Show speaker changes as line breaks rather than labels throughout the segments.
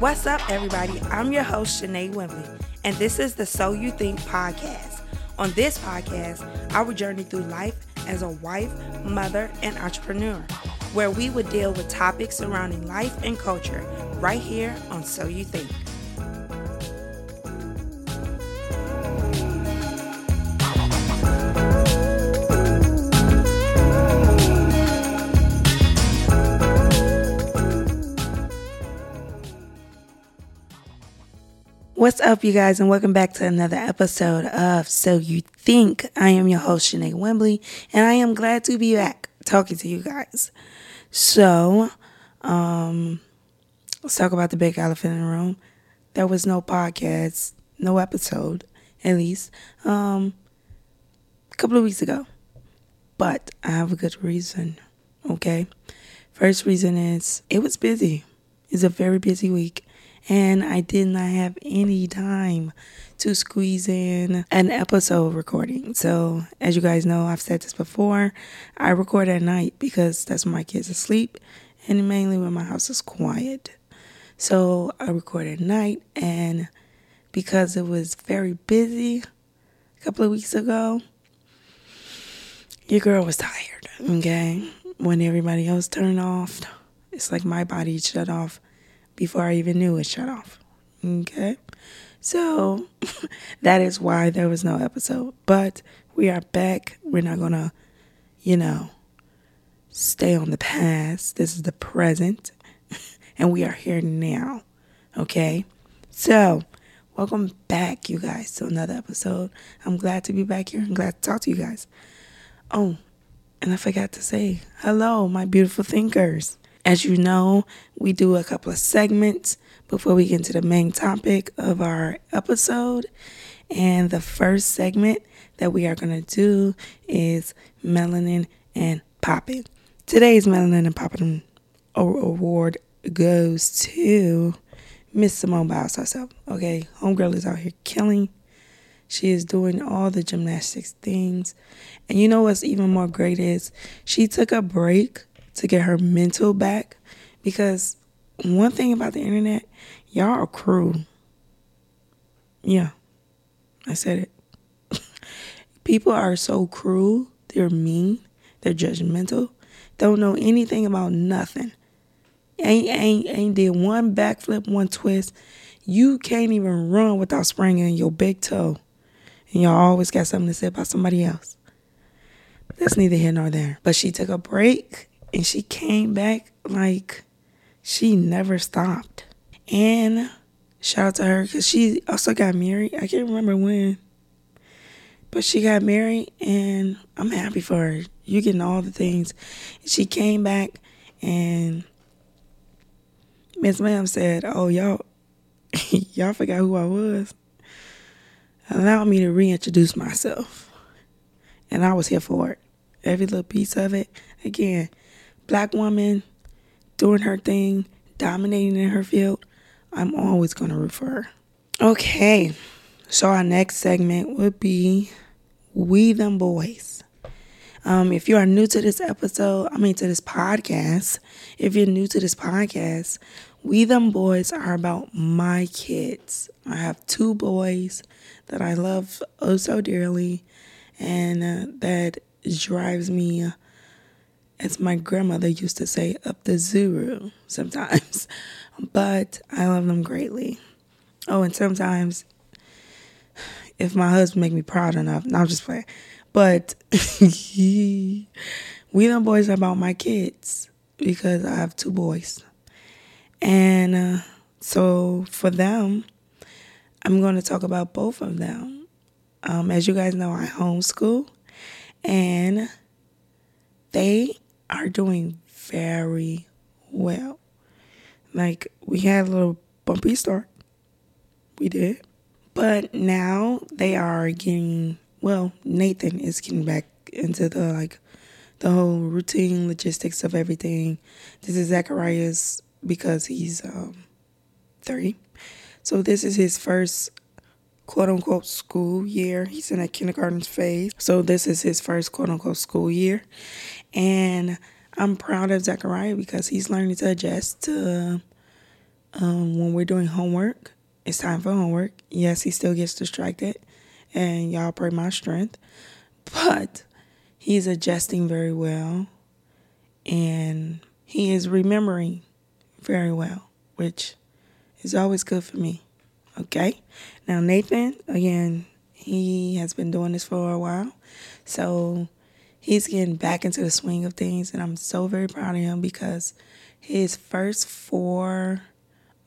What's up, everybody? I'm your host, Shanae Wimley, and this is the So You Think podcast. On this podcast, I will journey through life as a wife, mother, and entrepreneur, where we would deal with topics surrounding life and culture right here on So You Think. What's up, you guys, and welcome back to another episode of So You Think. I am your host, Shanae Wembley, and I am glad to be back talking to you guys. So, um, let's talk about the big elephant in the room. There was no podcast, no episode, at least, um, a couple of weeks ago. But I have a good reason, okay? First reason is it was busy. It's a very busy week and I did not have any time to squeeze in an episode recording. So, as you guys know, I've said this before, I record at night because that's when my kids are asleep and mainly when my house is quiet. So, I record at night, and because it was very busy a couple of weeks ago, your girl was tired, okay? When everybody else turned off, it's like my body shut off before I even knew it shut off. Okay? So that is why there was no episode. But we are back. We're not going to, you know, stay on the past. This is the present. and we are here now. Okay? So, welcome back, you guys, to another episode. I'm glad to be back here and glad to talk to you guys. Oh, and I forgot to say hello, my beautiful thinkers. As you know, we do a couple of segments before we get into the main topic of our episode. And the first segment that we are going to do is Melanin and Poppin'. Today's Melanin and Poppin' award goes to Miss Simone Biles herself. Okay, Homegirl is out here killing. She is doing all the gymnastics things. And you know what's even more great is she took a break to get her mental back because one thing about the internet, y'all are cruel. Yeah, I said it. People are so cruel. They're mean. They're judgmental. Don't know anything about nothing. Ain't ain't ain't did one backflip, one twist. You can't even run without spraining your big toe. And y'all always got something to say about somebody else. That's neither here nor there. But she took a break and she came back like she never stopped. And shout out to her because she also got married. I can't remember when, but she got married, and I'm happy for her. You getting all the things. She came back, and Miss Ma'am said, "Oh y'all, y'all forgot who I was." Allow me to reintroduce myself, and I was here for it. Every little piece of it. Again, black woman doing her thing, dominating in her field, I'm always going to refer. Okay, so our next segment would be We Them Boys. Um, if you are new to this episode, I mean to this podcast, if you're new to this podcast, We Them Boys are about my kids. I have two boys that I love oh so dearly, and uh, that drives me. As my grandmother used to say, up the zuru sometimes. But I love them greatly. Oh, and sometimes if my husband make me proud enough, I'm just playing. But we them boys about my kids because I have two boys. And uh, so for them, I'm going to talk about both of them. Um, as you guys know, I homeschool, and they are doing very well. Like we had a little bumpy start. We did. But now they are getting well, Nathan is getting back into the like the whole routine logistics of everything. This is Zacharias because he's um three. So this is his first quote unquote school year. He's in a kindergarten phase. So this is his first quote unquote school year. And I'm proud of Zachariah because he's learning to adjust to Um, when we're doing homework, it's time for homework. Yes, he still gets distracted, and y'all pray my strength, but he's adjusting very well, and he is remembering very well, which is always good for me. Okay, now Nathan, again, he has been doing this for a while, so he's getting back into the swing of things, and I'm so very proud of him because his first four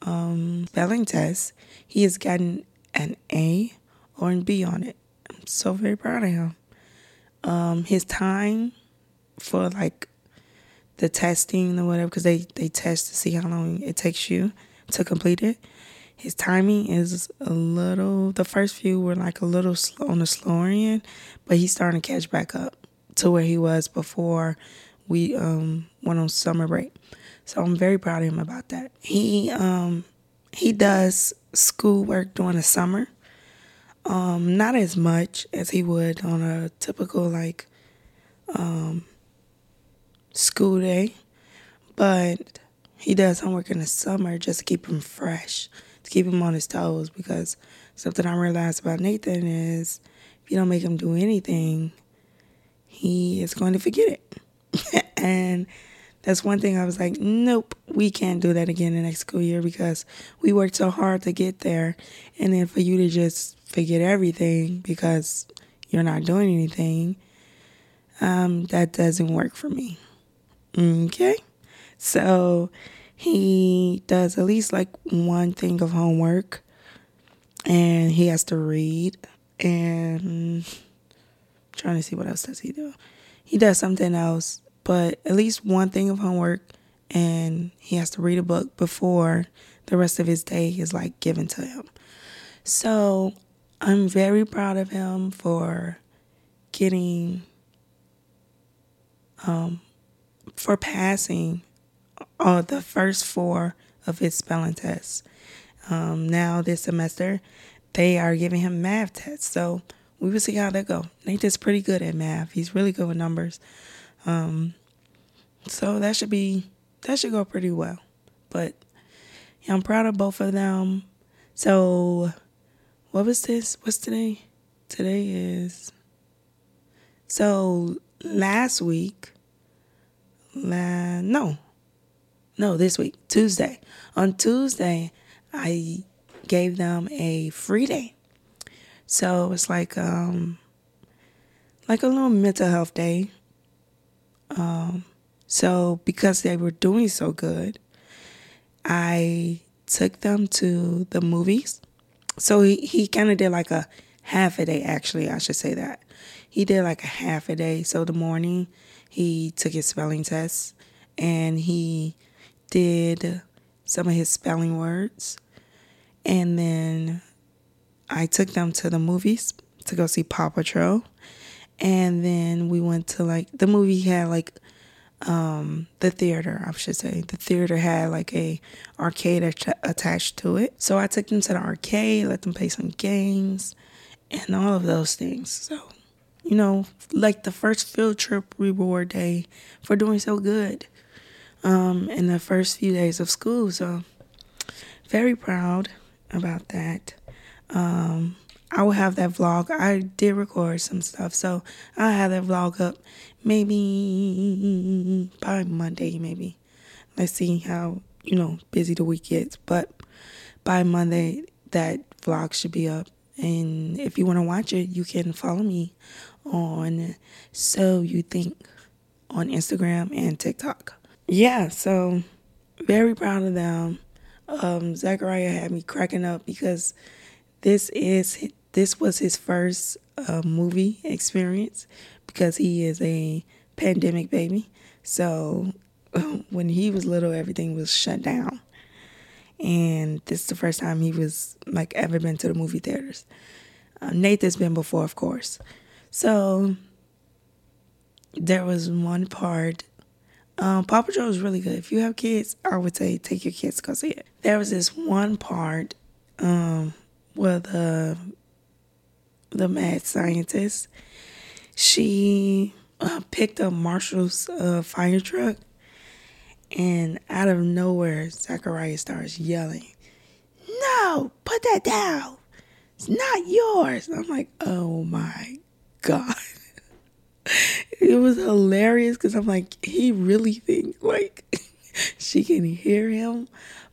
um, spelling tests, he has gotten an A or an B on it. I'm so very proud of him. Um, his time for like the testing or whatever, because they, they test to see how long it takes you to complete it. His timing is a little, the first few were like a little slow on the slower end, but he's starting to catch back up to where he was before we um, went on summer break. So I'm very proud of him about that. He um, he does schoolwork during the summer. Um, not as much as he would on a typical like um, school day, but he does homework in the summer just to keep him fresh, to keep him on his toes. Because something I realized about Nathan is if you don't make him do anything, he is going to forget it. and that's one thing I was like, nope, we can't do that again the next school year because we worked so hard to get there. And then for you to just forget everything because you're not doing anything, um, that doesn't work for me. Okay? So he does at least like one thing of homework and he has to read and trying to see what else does he do. He does something else, but at least one thing of homework, and he has to read a book before the rest of his day is like given to him. So I'm very proud of him for getting, um, for passing all the first four of his spelling tests. Um, now this semester, they are giving him math tests. So we will see how that go. Nathan's pretty good at math. He's really good with numbers. Um, so that should be that should go pretty well. But yeah, I'm proud of both of them. So what was this? What's today? Today is so last week. La, no, no, this week Tuesday. On Tuesday, I gave them a free day so it's like um like a little mental health day. Um so because they were doing so good, I took them to the movies. So he, he kind of did like a half a day actually, I should say that. He did like a half a day. So the morning he took his spelling test and he did some of his spelling words. And then I took them to the movies to go see Paw Patrol. And then we went to like the movie had like um the theater, I should say. The theater had like a arcade attached to it. So I took them to the arcade, let them play some games and all of those things. So, you know, like the first field trip reward day for doing so good um in the first few days of school. So very proud about that. Um, I will have that vlog. I did record some stuff, so I'll have that vlog up maybe by Monday, maybe. Let's see how, you know, busy the week gets. But by Monday, that vlog should be up. And if you want to watch it, you can follow me on So You Think on Instagram and TikTok. Yeah, so very proud of them. Um, Zachariah had me cracking up because this is this was his first uh, movie experience because he is a pandemic baby. So when he was little, everything was shut down, and this is the first time he was like ever been to the movie theaters. Uh, Nathan's been before, of course. So there was one part. Um, Paw Patrol was really good. If you have kids, I would say take your kids to go see it. There was this one part um, well the the mad scientist she uh, picked up marshall's uh, fire truck And out of nowhere, Zachariah starts yelling, No, put that down. It's not yours. I'm like, Oh my God. it was hilarious because I'm like, he really think like she can hear him.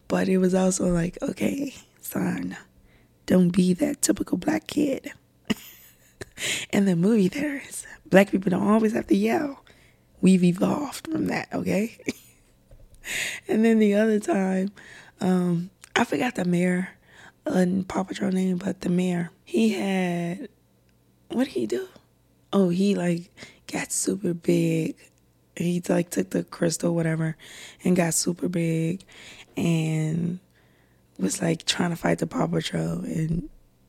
But it was also like, okay, son, don't be that typical black kid. In the movie there is black people don't always have to yell. We've evolved from that, okay? and then the other time, um, I forgot the mayor and Paw Patrol name, but the mayor, he had, what did he do? Oh, he like got super big. He like took the crystal, whatever, and got super big and was like trying to fight the Paw Patrol. And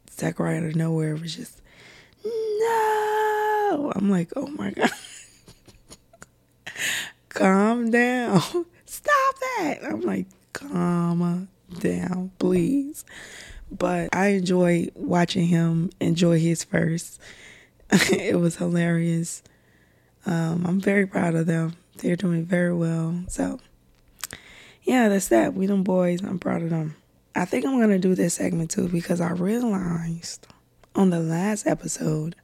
Zachariah out of nowhere was just, no. I'm like, oh my God. calm down. Stop that. I'm like, calm down, please. But I enjoy watching him enjoy his first. it was hilarious. Um, I'm very proud of them. They're doing very well. So, yeah, that's that. We them boys. I'm proud of them. I think I'm gonna do this segment too because I realized on the last episode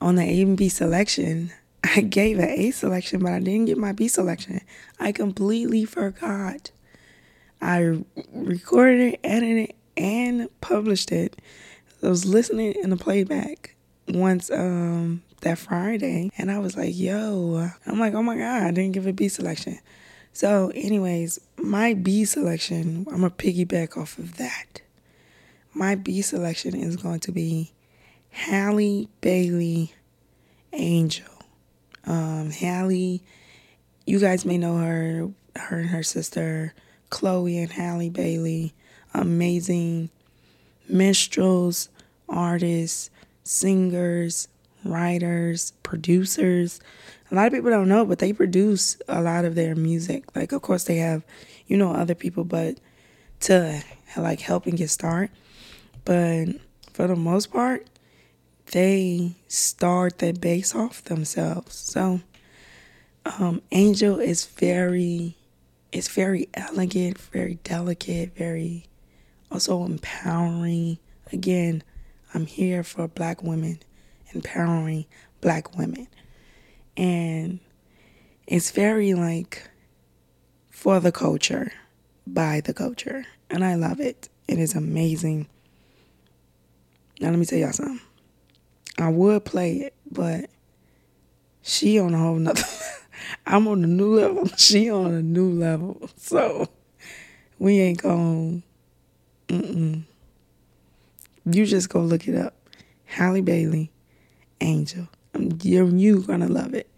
on the A and B selection, I gave an A selection, but I didn't get my B selection. I completely forgot. I recorded it, edited it, and published it. I was listening in the playback once um that Friday, and I was like, "Yo," I'm like, "Oh my god, I didn't give a B selection." So, anyways, my B selection, I'm gonna piggyback off of that. My B selection is going to be Halle Bailey Angel. Um, Halle, you guys may know her, her and her sister, Chloe and Halle Bailey, amazing minstrels, artists, singers, writers, producers. A lot of people don't know, but they produce a lot of their music. Like, of course, they have, you know, other people, but to like help and get started. But for the most part, they start their base off themselves. So, um, Angel is very, it's very elegant, very delicate, very also empowering. Again, I'm here for black women, empowering black women. And it's very like for the culture, by the culture. And I love it. It is amazing. Now, let me tell y'all something. I would play it, but she on a whole nother. I'm on a new level. She on a new level. So we ain't going. Mm-mm. You just go look it up. Halle Bailey, Angel. Um, You're you gonna love it.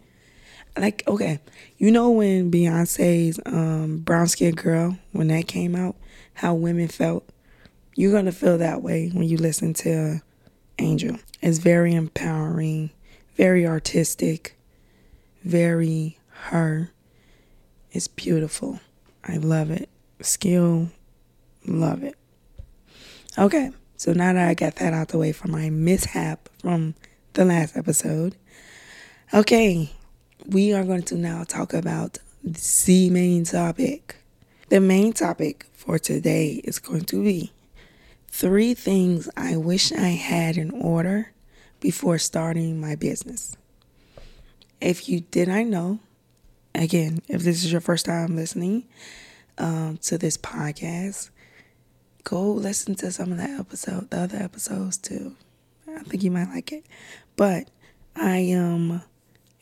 Like okay, you know when Beyonce's um, Brown Skin Girl when that came out, how women felt. You're gonna feel that way when you listen to Angel. It's very empowering, very artistic, very her. It's beautiful. I love it. Skill, love it. Okay, so now that I got that out the way from my mishap from the last episode, okay, we are going to now talk about the main topic. The main topic for today is going to be Three things I wish I had in order before starting my business. If you did not know, again, if this is your first time listening um, to this podcast, go listen to some of the episode, the other episodes too. I think you might like it. But I am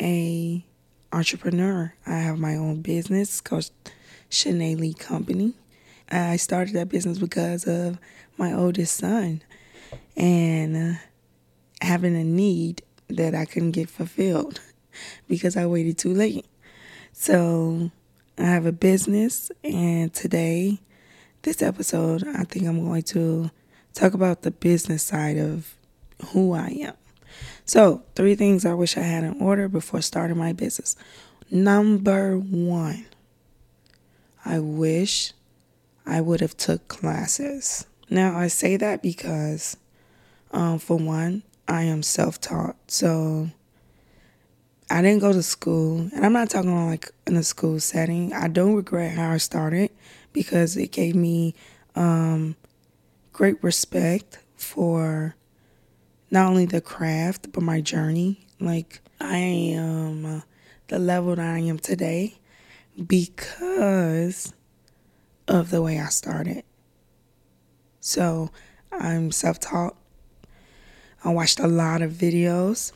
a entrepreneur. I have my own business called Shanae Company. I started that business because of my oldest son and uh, having a need that I couldn't get fulfilled because I waited too late. So I have a business, and today, this episode, I think I'm going to talk about the business side of who I am. So, three things I wish I had in order before starting my business. Number one, I wish I would have took classes. Now, I say that because, um, for one, I am self taught. So I didn't go to school, and I'm not talking about like in a school setting. I don't regret how I started because it gave me um, great respect for not only the craft but my journey. Like I am uh, the level that I am today because of the way I started. So I'm self taught. I watched a lot of videos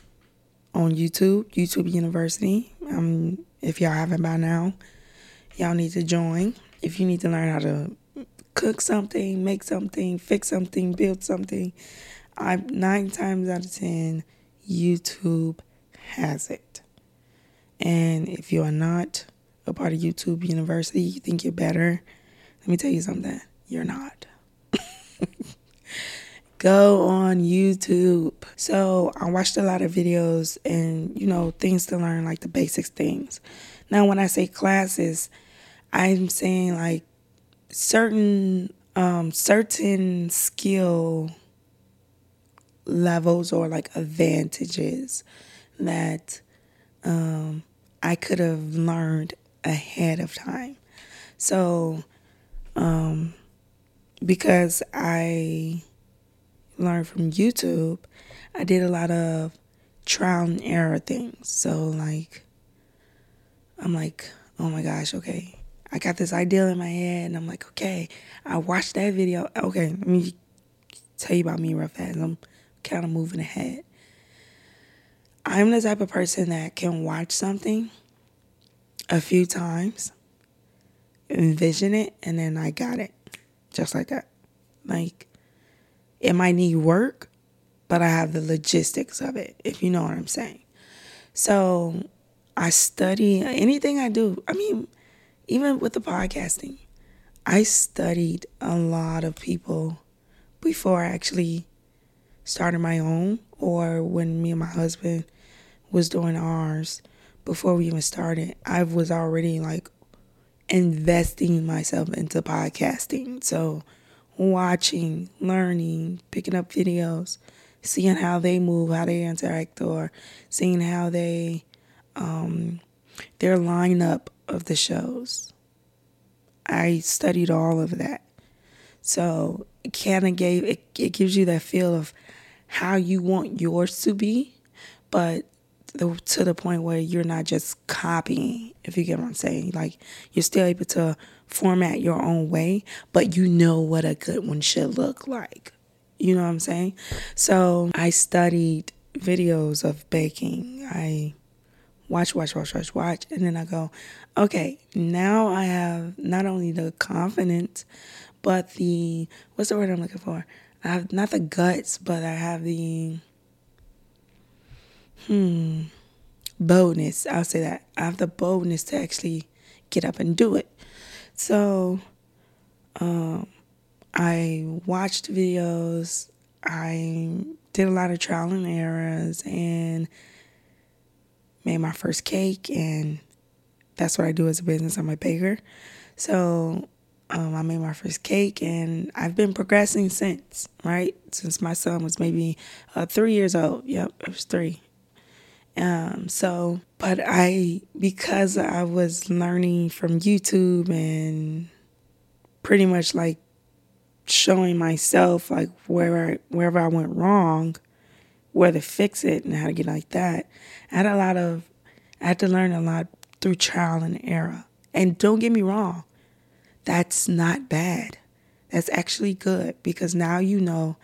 on YouTube, YouTube University. Um, if y'all haven't by now, y'all need to join. If you need to learn how to cook something, make something, fix something, build something, I nine times out of ten, YouTube has it. And if you are not a part of YouTube University, you think you're better. Let me tell you something. You're not. Go on YouTube. So I watched a lot of videos and, you know, things to learn, like the basics things. Now, when I say classes, I'm saying like certain um, certain skill levels or like advantages that um, I could have learned ahead of time. So, um, because I learned from YouTube, I did a lot of trial and error things. So, like, I'm like, oh my gosh, okay, I got this idea in my head, and I'm like, okay, I watched that video. Okay, let me tell you about me real fast. I'm kind of moving ahead. I'm the type of person that can watch something a few times, envision it, and then I got it. Just like that. Like, it might need work, but I have the logistics of it, if you know what I'm saying. So I study anything I do. I mean, even with the podcasting, I studied a lot of people before I actually started my own or when me and my husband was doing ours before we even started, I was already like investing myself into podcasting. So watching, learning, picking up videos, seeing how they move, how they interact, or seeing how they um, their lineup of the shows. I studied all of that. So it kind of gave, it, it gives you that feel of how you want yours to be, but the, to the point where you're not just copying, if you get what I'm saying. Like you're still able to format your own way, but you know what a good one should look like. You know what I'm saying? So I studied videos of baking. I watch, watch, watch, watch, watch. And then I go, okay, now I have not only the confidence, but the, what's the word I'm looking for? I have not the guts, but I have the, hmm, boldness. I'll say that. I have the boldness to actually get up and do it. So, um, I watched videos. I did a lot of trial and errors and made my first cake, and that's what I do as a business. I'm a baker. So um, I made my first cake, and I've been progressing since, right? Since my son was maybe uh, three years old. Yep, it was three. Um, so, but I, because I was learning from YouTube and pretty much like showing myself like where wherever I went wrong, where to fix it and how to get like that. I had a lot of, I had to learn a lot through trial and error. And don't get me wrong, that's not bad. That's actually good because now you know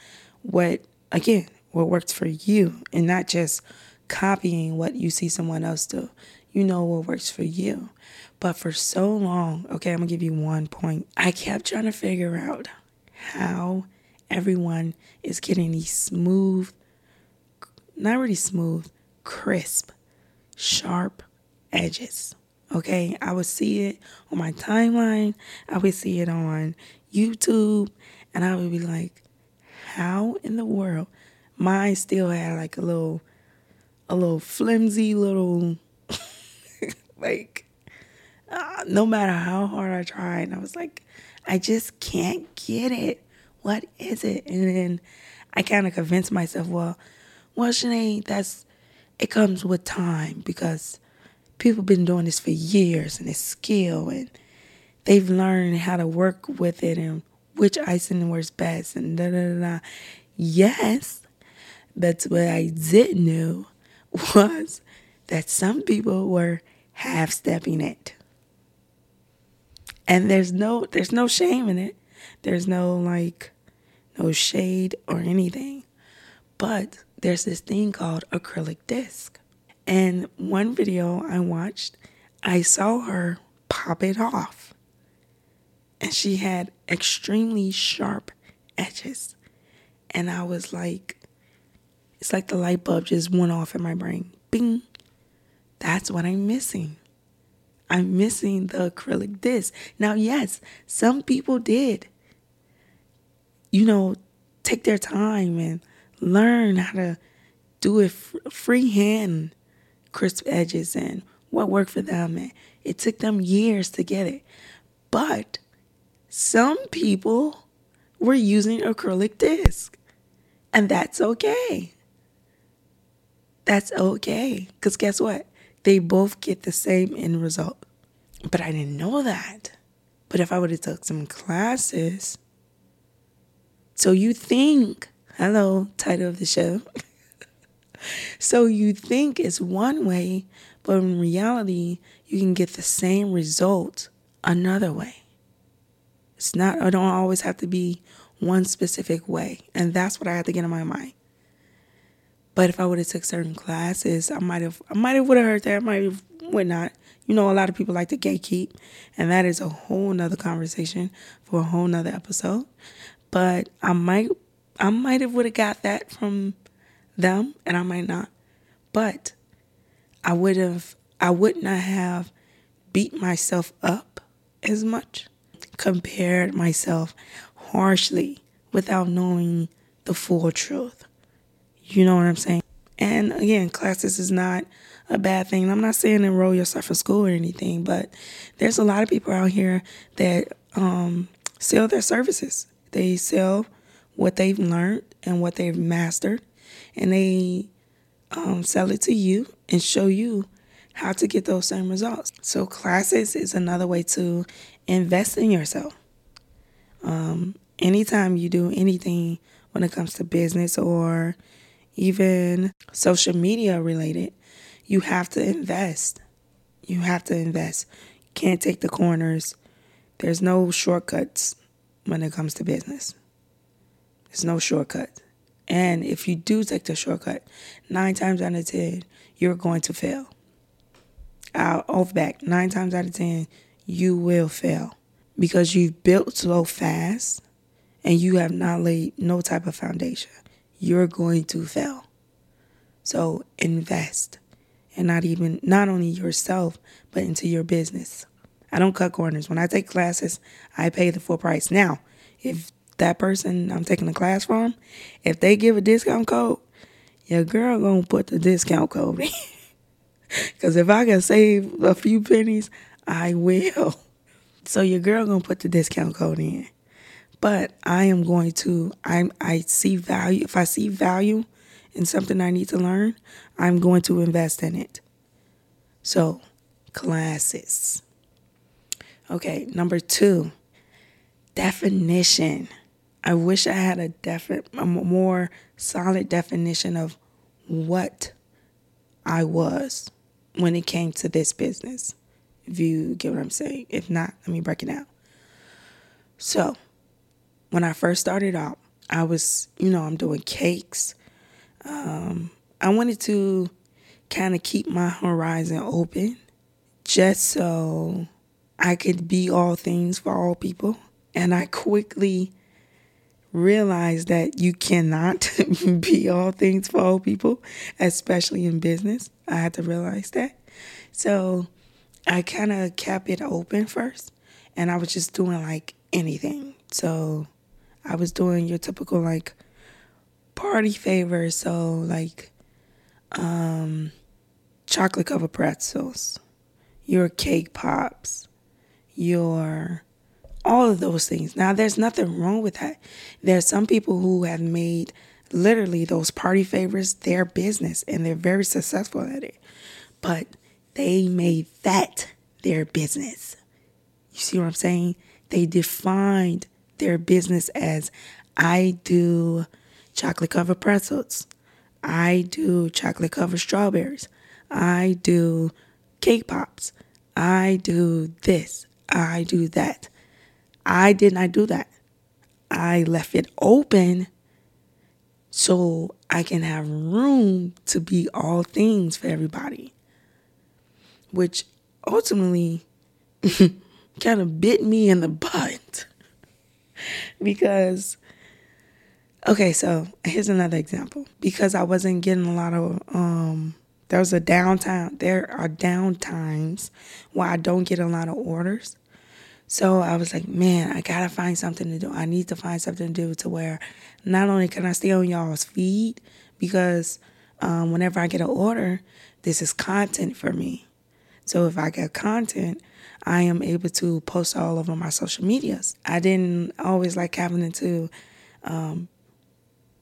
what, again, what works for you and not just copying what you see someone else do. You know what works for you. But for so long, okay, I'm gonna give you one point. I kept trying to figure out how everyone is getting these smooth not really smooth, crisp, sharp edges. Okay, I would see it on my timeline, I would see it on YouTube, and I would be like, how in the world? Mine still had like a little, a little flimsy little, like, uh, no matter how hard I tried, and I was like, I just can't get it. What is it? And then I kind of convinced myself, well, well, Sinead, that's it comes with time because people been doing this for years and it's skill and they've learned how to work with it and which icing works best and da da da. Yes, but what I didn't know was that some people were half stepping it. And there's no there's no shame in it. There's no like no shade or anything. But there's this thing called acrylic disc. And one video I watched, I saw her pop it off. And she had extremely sharp edges. And I was like, it's like the light bulb just went off in my brain. Bing. That's what I'm missing. I'm missing the acrylic disc. Now, yes, some people did, you know, take their time and learn how to do it freehand, crisp edges and what worked for them. And it took them years to get it. But some people were using acrylic disc, and that's okay. That's okay. Because guess what? They both get the same end result. But I didn't know that. But if I would have took some classes, so you think, hello, title of the show. so you think it's one way, but in reality, you can get the same result another way. It's not, I don't always have to be one specific way. And that's what I had to get in my mind. But if I would have took certain classes, I might have I might have would have heard that, I might have would not. You know, a lot of people like to gatekeep, and that is a whole nother conversation for a whole nother episode. But I might I might have would have got that from them and I might not. But I would have I would not have beat myself up as much, compared myself harshly without knowing the full truth. You know what I'm saying? And again, classes is not a bad thing. I'm not saying enroll yourself in school or anything, but there's a lot of people out here that um, sell their services. They sell what they've learned and what they've mastered, and they um, sell it to you and show you how to get those same results. So, classes is another way to invest in yourself. Um, anytime you do anything when it comes to business or even social media related, you have to invest. You have to invest. You can't take the corners. There's no shortcuts when it comes to business. There's no shortcut. And if you do take the shortcut, nine times out of ten, you're going to fail. I'll off back. Nine times out of ten, you will fail because you've built so fast and you have not laid no type of foundation you're going to fail. So invest and not even not only yourself but into your business. I don't cut corners. When I take classes, I pay the full price. Now, if that person I'm taking the class from, if they give a discount code, your girl gonna put the discount code in. Cause if I can save a few pennies, I will. So your girl gonna put the discount code in but I am going to I'm I see value if I see value in something I need to learn, I'm going to invest in it. So, classes. Okay, number 2, definition. I wish I had a definite a more solid definition of what I was when it came to this business. If you get what I'm saying. If not, let me break it down. So, when I first started out, I was, you know, I'm doing cakes. Um, I wanted to kind of keep my horizon open just so I could be all things for all people. And I quickly realized that you cannot be all things for all people, especially in business. I had to realize that. So I kind of kept it open first and I was just doing like anything. So I was doing your typical like party favors, so like um, chocolate covered pretzels, your cake pops, your all of those things. Now, there's nothing wrong with that. There are some people who have made literally those party favors their business and they're very successful at it. But they made that their business. You see what I'm saying? They defined their business as I do chocolate covered pretzels. I do chocolate covered strawberries. I do cake pops. I do this. I do that. I did not do that. I left it open so I can have room to be all things for everybody. Which ultimately kind of bit me in the butt. because, okay, so here's another example. Because I wasn't getting a lot of, um, there was a downtime, there are downtimes where I don't get a lot of orders. So I was like, man, I gotta find something to do. I need to find something to do to where not only can I stay on y'all's feed, because um, whenever I get an order, this is content for me. So if I get content, I am able to post all over my social medias. I didn't always like having to um,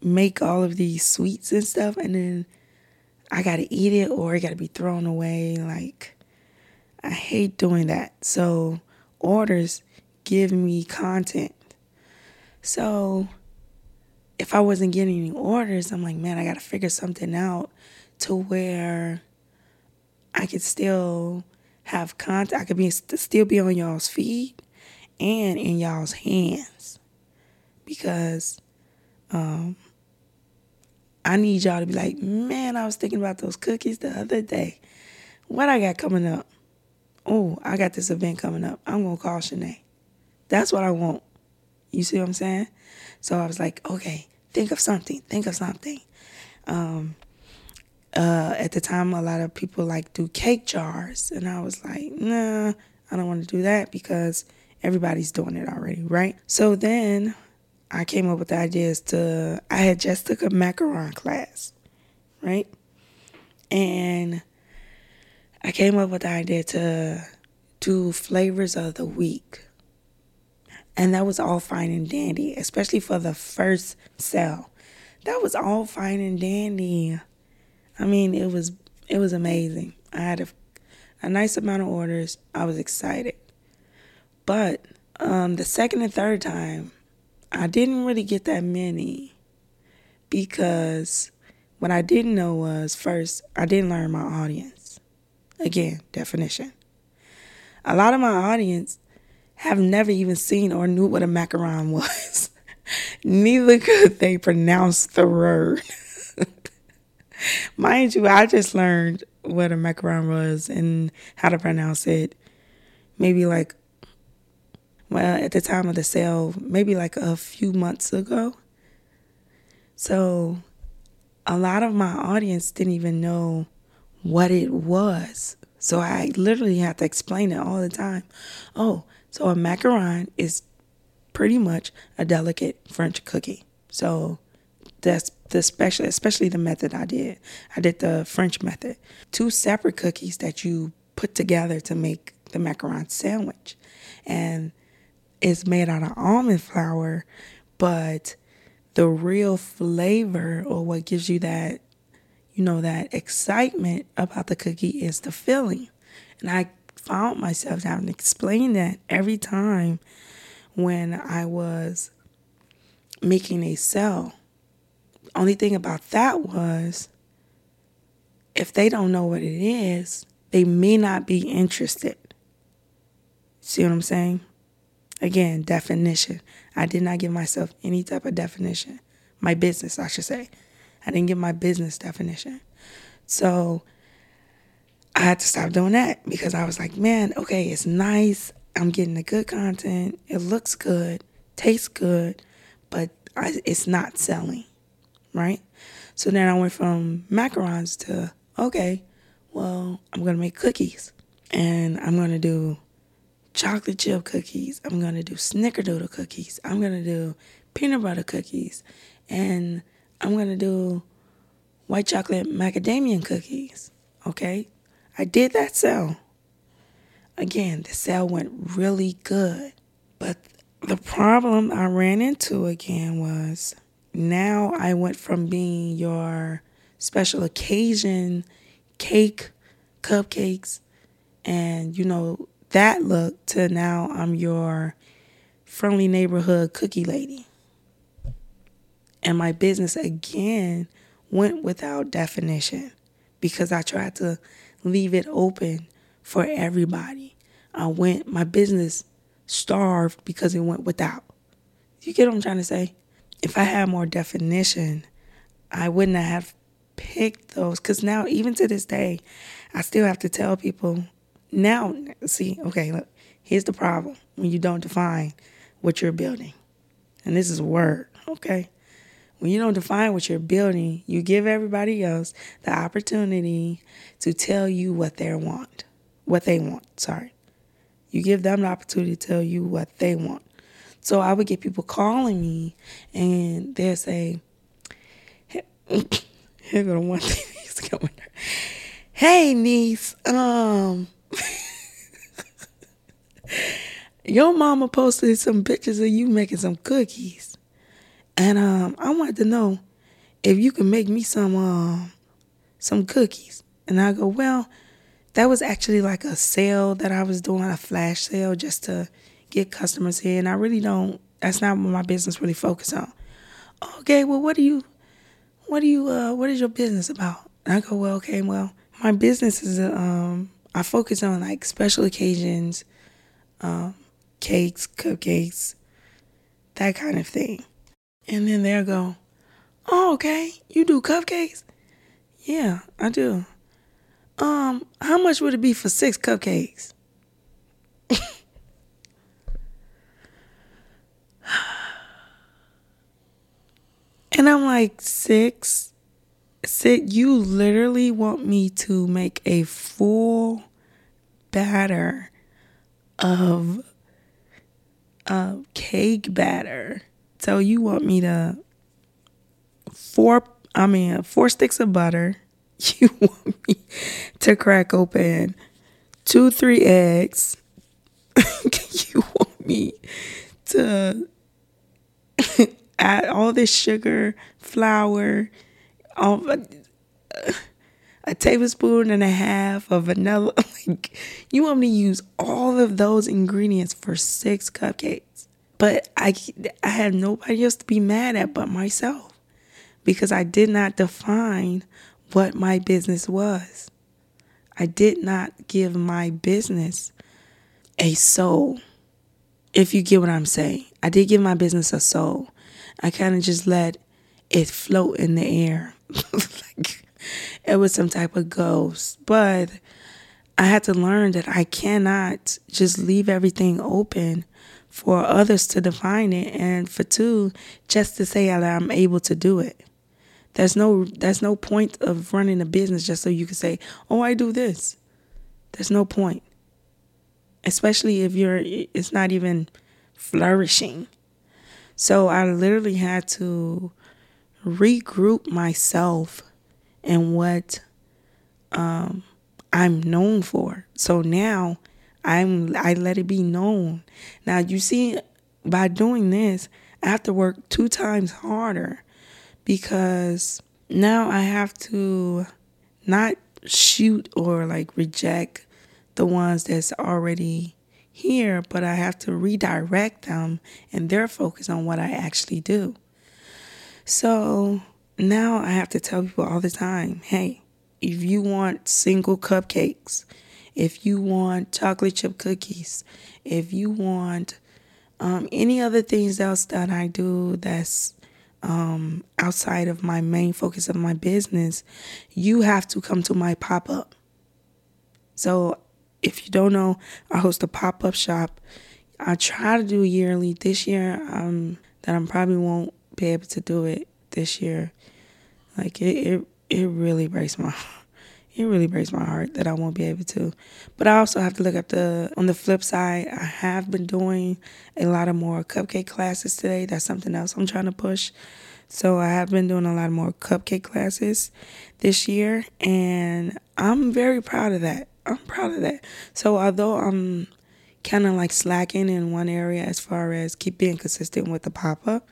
make all of these sweets and stuff, and then I gotta eat it or it gotta be thrown away. Like, I hate doing that. So orders give me content. So if I wasn't getting any orders, I'm like, man, I got to figure something out to where I could still have content. I could be still be on y'all's feed and in y'all's hands because um, I need y'all to be like, man, I was thinking about those cookies the other day. What I got coming up? Oh, I got this event coming up. I'm going to call Shanae. That's what I want. You see what I'm saying? So I was like, okay, think of something. Think of something. Um, uh, at the time, a lot of people like do cake jars. And I was like, nah, I don't want to do that because everybody's doing it already, right? So then I came up with the ideas to, I had just took a macaron class, right? And I came up with the idea to do flavors of the week. And that was all fine and dandy, especially for the first sale. That was all fine and dandy. I mean, it was it was amazing. I had a, a nice amount of orders. I was excited. But um, the second and third time, I didn't really get that many because what I didn't know was first, I didn't learn my audience. Again, definition. A lot of my audience have never even seen or knew what a macaron was. Neither could they pronounce the word. Mind you, I just learned what a macaron was and how to pronounce it maybe like, well, at the time of the sale, maybe like a few months ago. So a lot of my audience didn't even know what it was. So I literally have to explain it all the time. Oh, so a macaron is pretty much a delicate French cookie. So that's the special, especially the method I did. I did the French method. Two separate cookies that you put together to make the macaron sandwich. And it's made out of almond flour, but the real flavor or what gives you that you know, that excitement about the cookie is the filling. And I found myself having to explain that every time when I was making a sell. Only thing about that was if they don't know what it is, they may not be interested. See what I'm saying? Again, definition. I did not give myself any type of definition. My business, I should say. I didn't get my business definition. So I had to stop doing that because I was like, man, okay, it's nice. I'm getting the good content. It looks good, tastes good, but I, it's not selling, right? So then I went from macarons to, okay, well, I'm going to make cookies and I'm going to do chocolate chip cookies. I'm going to do snickerdoodle cookies. I'm going to do peanut butter cookies. And I'm to do white chocolate macadamia cookies. Okay? I did that sale. Again, the sale went really good. But the problem I ran into again was now I went from being your special occasion cake, cupcakes, and you know, that look to now I'm your friendly neighborhood cookie lady. And my business again went without definition because I tried to leave it open for everybody. I went, my business starved because it went without. You get what I'm trying to say? If I had more definition, I wouldn't have picked those. Because now, even to this day, I still have to tell people. Now, see, okay, look, here's the problem when you don't define what you're building. And this is a word, okay? When you don't define what you're building, you give everybody else the opportunity to tell you what they want. What they want, sorry. You give them the opportunity to tell you what they want. So I would get people calling me and they'll say, here go the one thing he's coming. Hey niece, um your mama posted some pictures of you making some cookies. And um I wanted to know if you could make me some um some cookies. And I go, well, that was actually like a sale that I was doing, a flash sale just to get customers and I really don't. That's not what my business really focus on. Okay, well, what do you, what do you, uh, what is your business about? And I go, well, okay, well, my business is, um, I focus on like special occasions, um, cakes, cupcakes, that kind of thing. And then they'll go, oh, okay, you do cupcakes? Yeah, I do. Um, how much would it be for six cupcakes? And I'm like, six? Six? You literally want me to make a full batter of uh, cake batter. So you want me to four I mean four sticks of butter. You want me to crack open two, three eggs. you want me to add all this sugar, flour, all, a, a tablespoon and a half of vanilla. Like, you want me to use all of those ingredients for six cupcakes. But I, I had nobody else to be mad at but myself because I did not define what my business was. I did not give my business a soul, if you get what I'm saying. I did give my business a soul. I kind of just let it float in the air. like it was some type of ghost. But I had to learn that I cannot just leave everything open for others to define it and for two just to say that I'm able to do it. There's no there's no point of running a business just so you can say, "Oh, I do this." There's no point. Especially if you're it's not even flourishing. So I literally had to regroup myself and what um, I'm known for. So now I'm I let it be known. Now you see, by doing this, I have to work two times harder because now I have to not shoot or like reject the ones that's already here, but I have to redirect them and their focus on what I actually do. So now I have to tell people all the time hey, if you want single cupcakes, if you want chocolate chip cookies, if you want um, any other things else that I do that's um, outside of my main focus of my business, you have to come to my pop up. So if you don't know, I host a pop up shop. I try to do yearly. This year, um, that I probably won't be able to do it this year. Like it, it, it really breaks my, it really breaks my heart that I won't be able to. But I also have to look at the on the flip side. I have been doing a lot of more cupcake classes today. That's something else I'm trying to push. So I have been doing a lot more cupcake classes this year, and I'm very proud of that. I'm proud of that. So although I'm kind of like slacking in one area as far as keep being consistent with the pop up,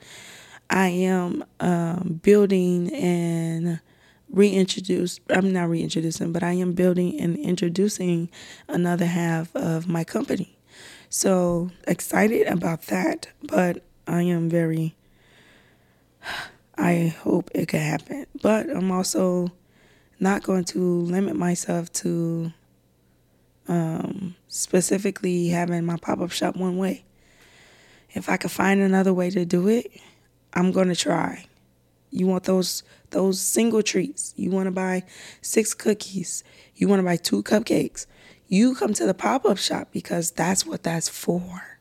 I am um, building and reintroduce I'm not reintroducing, but I am building and introducing another half of my company. So excited about that, but I am very I hope it could happen. But I'm also not going to limit myself to um, specifically having my pop up shop one way. If I could find another way to do it, I'm going to try. You want those those single treats. You want to buy six cookies. You want to buy two cupcakes. You come to the pop-up shop because that's what that's for.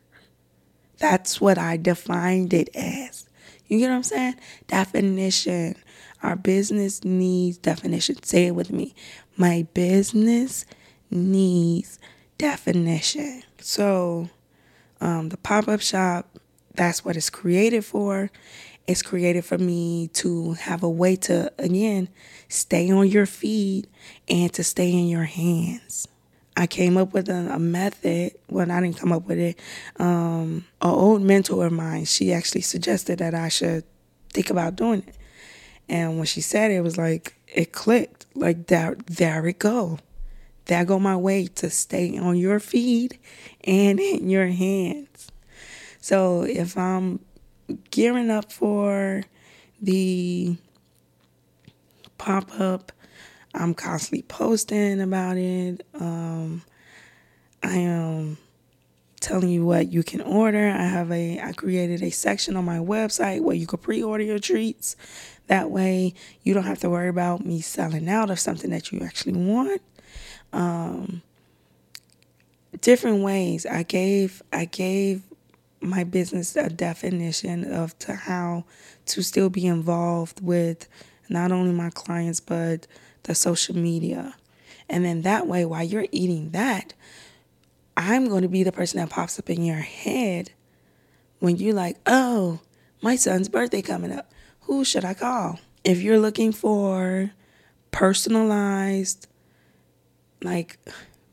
That's what I defined it as. You get what I'm saying? Definition. Our business needs definition. Say it with me. My business needs definition. So, um, the pop up shop, that's what it's created for. It's created for me to have a way to, again, stay on your feet and to stay in your hands. I came up with a, a method. Well, I didn't come up with it. Um, an old mentor of mine, she actually suggested that I should think about doing it. And when she said it, it was like it clicked. Like there, there it go. There go my way to stay on your feet and in your hands. So if I'm gearing up for the pop up I'm constantly posting about it. Um, I am telling you what you can order. I have a I created a section on my website where you can pre-order your treats. That way you don't have to worry about me selling out of something that you actually want. Um, different ways. I gave I gave my business a definition of to how to still be involved with not only my clients but the social media. And then that way, while you're eating that, I'm going to be the person that pops up in your head when you're like, oh, my son's birthday coming up. Who should I call? If you're looking for personalized, like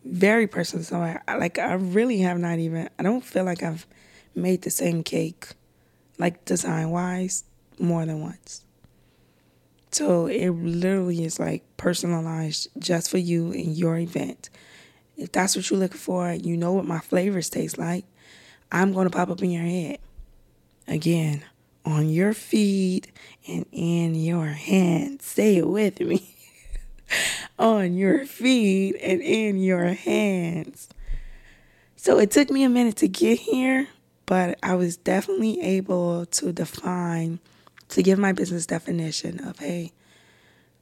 very personal, so I, like I really have not even, I don't feel like I've made the same cake, like design wise, more than once. So it literally is like personalized just for you and your event. If that's what you're looking for, you know what my flavors taste like. I'm going to pop up in your head. Again, on your feet and in your hands. Say it with me. on your feet and in your hands. So it took me a minute to get here, but I was definitely able to define to give my business definition of hey,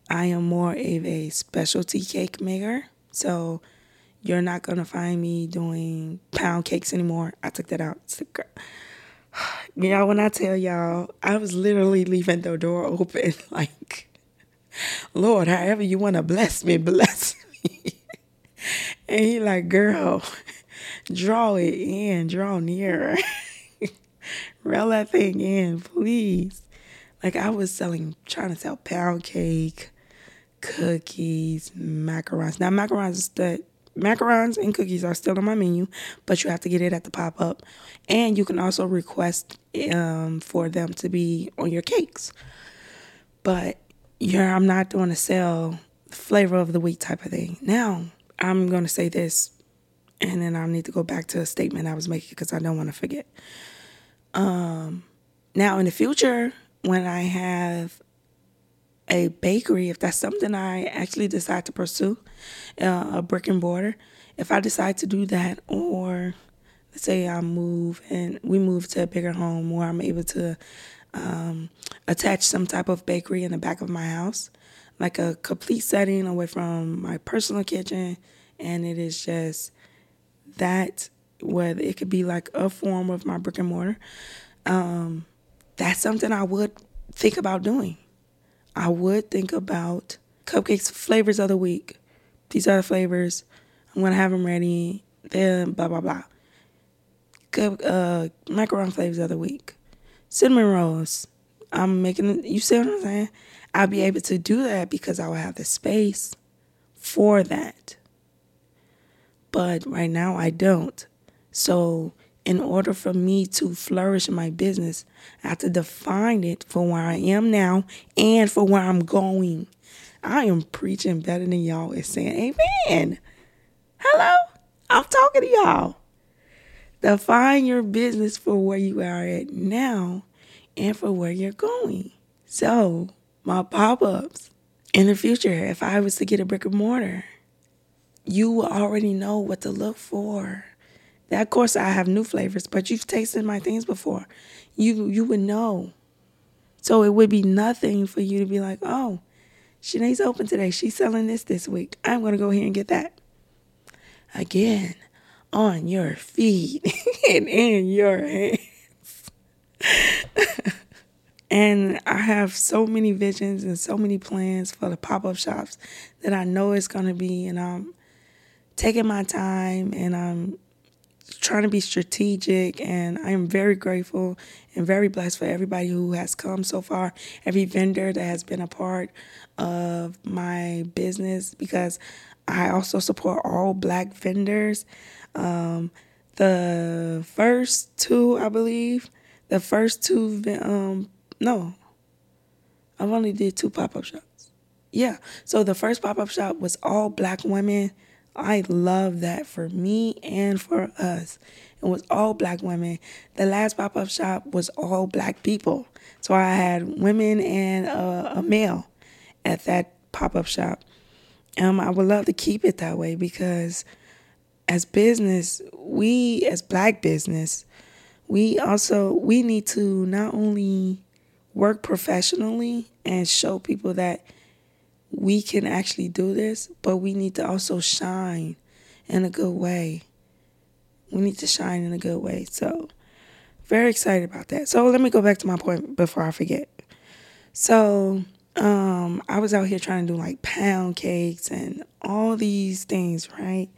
I am more of a specialty cake maker. So you're not gonna find me doing pound cakes anymore. I took that out. Y'all, when I tell y'all, I was literally leaving the door open, like, Lord, however you wanna bless me, bless me. and he like, girl, draw it in, draw nearer. Reel that thing in, please. Like I was selling, trying to sell pound cake, cookies, macarons. Now macarons that macarons and cookies are still on my menu, but you have to get it at the pop up, and you can also request um, for them to be on your cakes. But yeah, I'm not doing a sell flavor of the week type of thing. Now I'm gonna say this, and then I need to go back to a statement I was making because I don't want to forget. Um, now in the future, when I have a bakery, if that's something I actually decide to pursue, uh, a brick and mortar, if I decide to do that, or let's say I move and we move to a bigger home where I'm able to um, attach some type of bakery in the back of my house, like a complete setting away from my personal kitchen, and it is just that whether it could be like a form of my brick and mortar. Um, that's something I would think about doing. I would think about cupcakes flavors of the week. These are the flavors. I'm gonna have them ready. Then blah blah blah. Cup, uh, macaron flavors of the week. Cinnamon rolls. I'm making. You see what I'm saying? I'll be able to do that because I will have the space for that. But right now I don't. So in order for me to flourish my business, I have to define it for where I am now and for where I'm going. I am preaching better than y'all is saying amen. Hello? I'm talking to y'all. Define your business for where you are at now and for where you're going. So, my pop ups in the future, if I was to get a brick and mortar, you already know what to look for. That, of course, I have new flavors, but you've tasted my things before. You you would know. So it would be nothing for you to be like, oh, Shanae's open today. She's selling this this week. I'm gonna go here and get that. Again, on your feet and in your hands. and I have so many visions and so many plans for the pop up shops that I know it's going to be. And I'm taking my time and I'm trying to be strategic. And I am very grateful and very blessed for everybody who has come so far, every vendor that has been a part of my business because I also support all black vendors. Um, the first two, I believe, the first two, um, no, I've only did two pop up shops. Yeah, so the first pop up shop was all black women. I love that for me and for us. It was all black women. The last pop up shop was all black people. So I had women and a, a male at that pop up shop. Um, I would love to keep it that way because as business, we as black business, we also we need to not only work professionally and show people that we can actually do this, but we need to also shine in a good way. We need to shine in a good way. So, very excited about that. So, let me go back to my point before I forget. So, um, I was out here trying to do like pound cakes and all these things, right?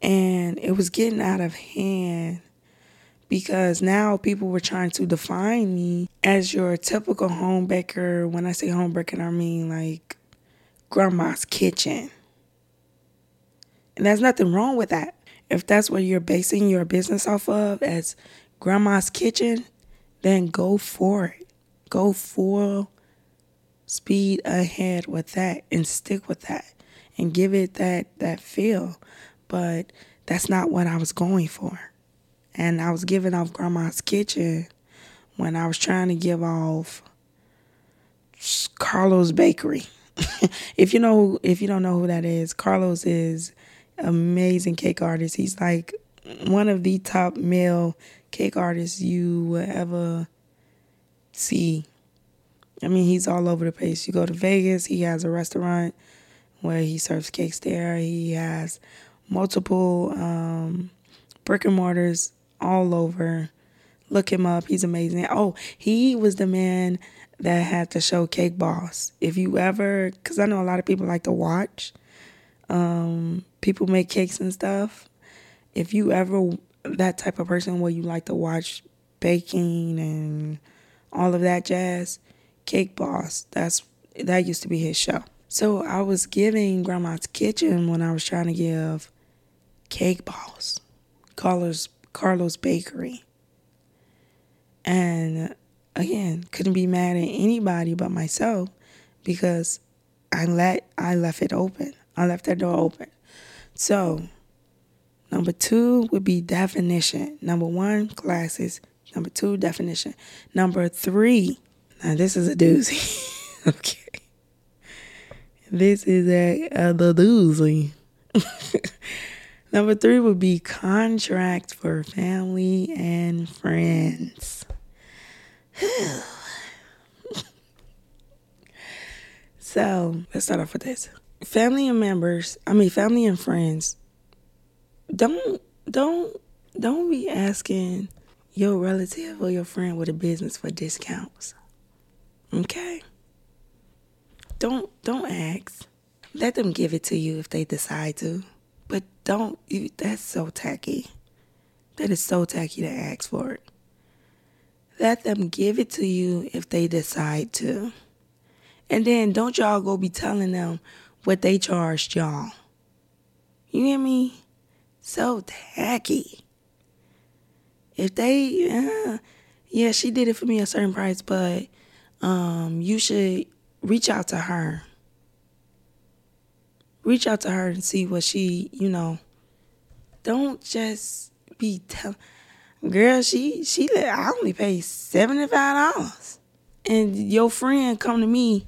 And it was getting out of hand because now people were trying to define me as your typical home baker. When I say home baker, I mean like grandma's kitchen. And there's nothing wrong with that. If that's what you're basing your business off of as grandma's kitchen, then go for it. Go full speed ahead with that and stick with that and give it that that feel but that's not what I was going for. And I was giving off grandma's kitchen when I was trying to give off Carlos Bakery. if you know if you don't know who that is, Carlos is amazing cake artist. He's like one of the top male cake artists you will ever see. I mean, he's all over the place. You go to Vegas, he has a restaurant where he serves cakes there. He has multiple um, brick and mortars all over. Look him up. He's amazing. Oh, he was the man that had to show Cake Boss. If you ever, because I know a lot of people like to watch um, people make cakes and stuff. If you ever that type of person where you like to watch baking and all of that jazz, Cake Boss, that's that used to be his show. So I was giving Grandma's Kitchen when I was trying to give Cake Boss, Carlos Carlos Bakery. And again, couldn't be mad at anybody but myself because I let I left it open. I left that door open. So number two would be definition. Number one, classes. Number two, definition. Number three, now this is a doozy. okay. This is a, a the doozy. Number three would be contract for family and friends. So let's start off with this. Family and members, I mean family and friends, don't don't don't be asking your relative or your friend with a business for discounts. Okay? Don't don't ask. Let them give it to you if they decide to. But don't you that's so tacky. That is so tacky to ask for it. Let them give it to you if they decide to. And then don't y'all go be telling them what they charged y'all. You hear me? So tacky. if they, uh, yeah, she did it for me a certain price, but um, you should reach out to her. Reach out to her and see what she, you know. Don't just be telling, girl. She she. I only pay seventy five dollars, and your friend come to me.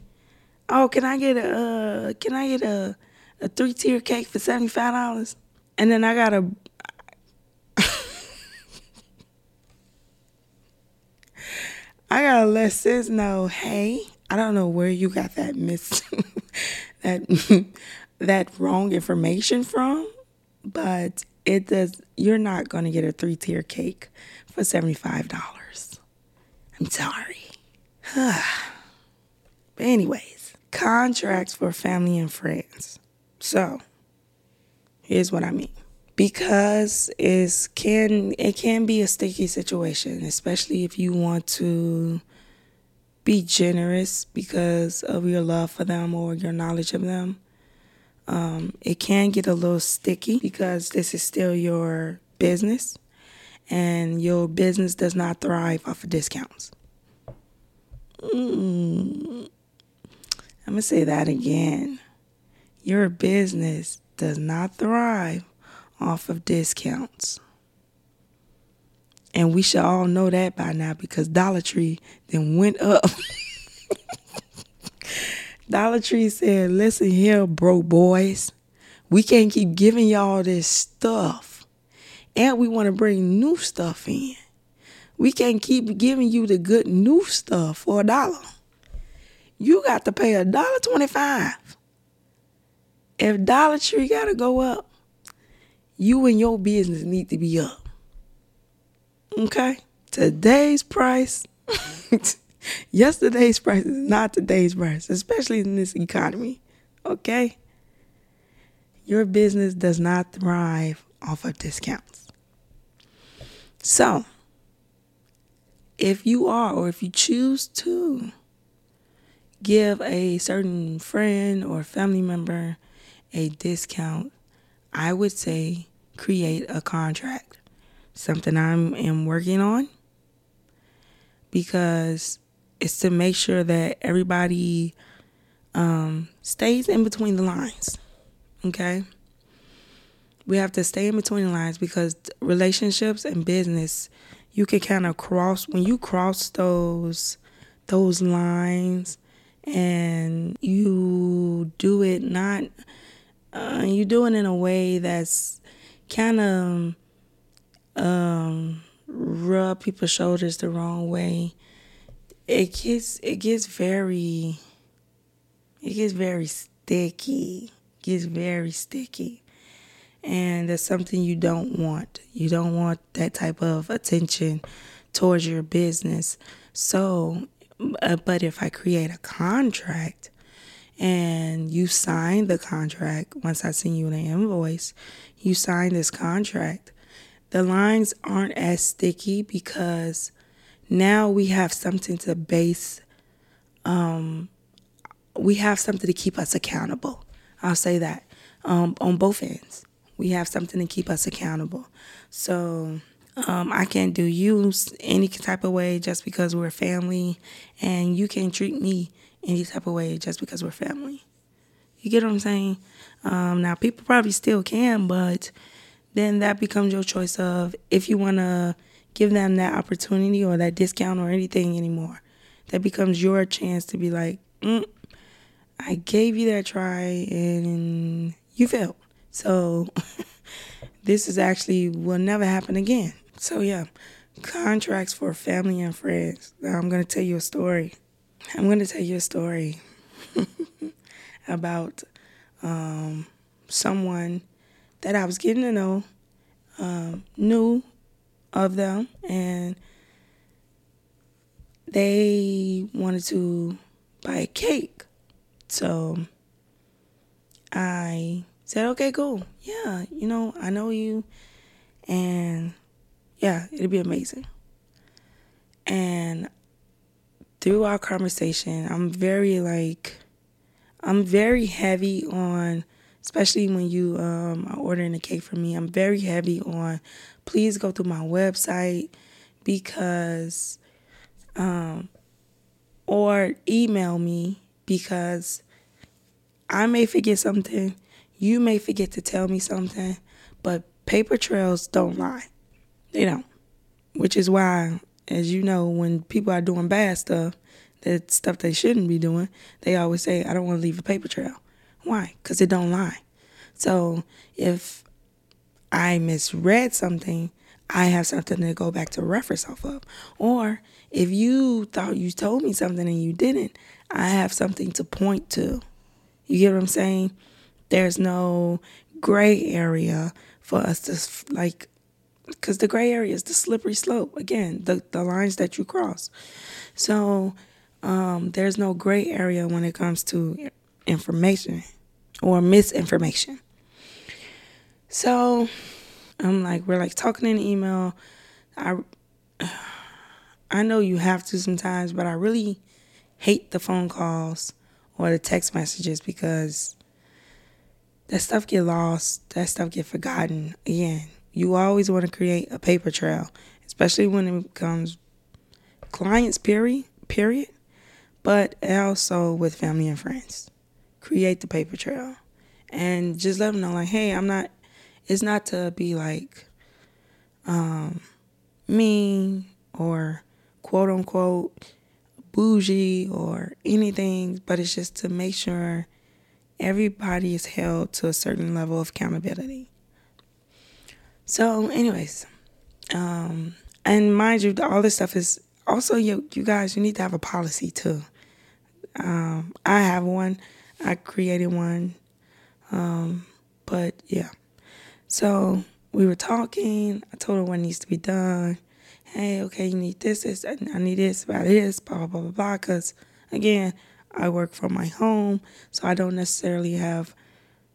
Oh, can I get a uh, can I get a a three tier cake for seventy five dollars? And then I gotta I gotta let sis know, hey, I don't know where you got that miss that that wrong information from, but it does you're not gonna get a three tier cake for seventy five dollars. I'm sorry. but anyways, contracts for family and friends. So here's what I mean because it can it can be a sticky situation, especially if you want to be generous because of your love for them or your knowledge of them. Um, it can get a little sticky because this is still your business, and your business does not thrive off of discounts. Mm. I'm gonna say that again. Your business does not thrive off of discounts. And we should all know that by now because Dollar Tree then went up. Dollar Tree said, listen here, bro boys. We can't keep giving y'all this stuff. And we want to bring new stuff in. We can't keep giving you the good new stuff for a dollar. You got to pay a dollar twenty-five. If Dollar Tree gotta go up, you and your business need to be up. Okay? Today's price, yesterday's price is not today's price, especially in this economy. Okay? Your business does not thrive off of discounts. So, if you are or if you choose to give a certain friend or family member a discount I would say create a contract, something I'm working on because it's to make sure that everybody um, stays in between the lines. Okay, we have to stay in between the lines because relationships and business, you can kind of cross when you cross those those lines and you do it not uh, you do it in a way that's kind of um, rub people's shoulders the wrong way. It gets it gets very it gets very sticky. It gets very sticky. And that's something you don't want. You don't want that type of attention towards your business. So, uh, but if I create a contract and you sign the contract once I send you an invoice, you sign this contract. The lines aren't as sticky because now we have something to base um, we have something to keep us accountable. I'll say that um, on both ends. We have something to keep us accountable. So um, I can't do you any type of way just because we're family, and you can't treat me any type of way just because we're family. You get what I'm saying? Um, now, people probably still can, but then that becomes your choice of if you want to give them that opportunity or that discount or anything anymore. That becomes your chance to be like, mm, I gave you that try and you failed. So this is actually will never happen again. So yeah, contracts for family and friends. Now I'm gonna tell you a story. I'm going to tell you a story about um, someone that I was getting to know, um, knew of them, and they wanted to buy a cake. So I said, okay, cool. Yeah, you know, I know you, and yeah, it'll be amazing. And through our conversation, I'm very like, I'm very heavy on especially when you um, are ordering a cake from me. I'm very heavy on please go to my website because, um, or email me because I may forget something. You may forget to tell me something, but paper trails don't lie. They don't. Which is why, as you know, when people are doing bad stuff, that stuff they shouldn't be doing, they always say, I don't want to leave a paper trail. Why? Because it don't lie. So if I misread something, I have something to go back to reference off of. Or if you thought you told me something and you didn't, I have something to point to. You get what I'm saying? There's no gray area for us to like because the gray area is the slippery slope again the, the lines that you cross so um, there's no gray area when it comes to information or misinformation. So I'm like, we're like talking in email. I I know you have to sometimes, but I really hate the phone calls or the text messages because that stuff get lost, that stuff get forgotten. Again, you always want to create a paper trail, especially when it becomes clients period period but also with family and friends. Create the paper trail and just let them know, like, hey, I'm not, it's not to be like um, mean or quote unquote bougie or anything, but it's just to make sure everybody is held to a certain level of accountability. So, anyways, um, and mind you, all this stuff is also you. You guys, you need to have a policy too. Um, I have one. I created one. Um, but yeah. So we were talking. I told her what needs to be done. Hey, okay, you need this, this, I need this about this, blah, blah, blah, blah, blah. Because again, I work from my home, so I don't necessarily have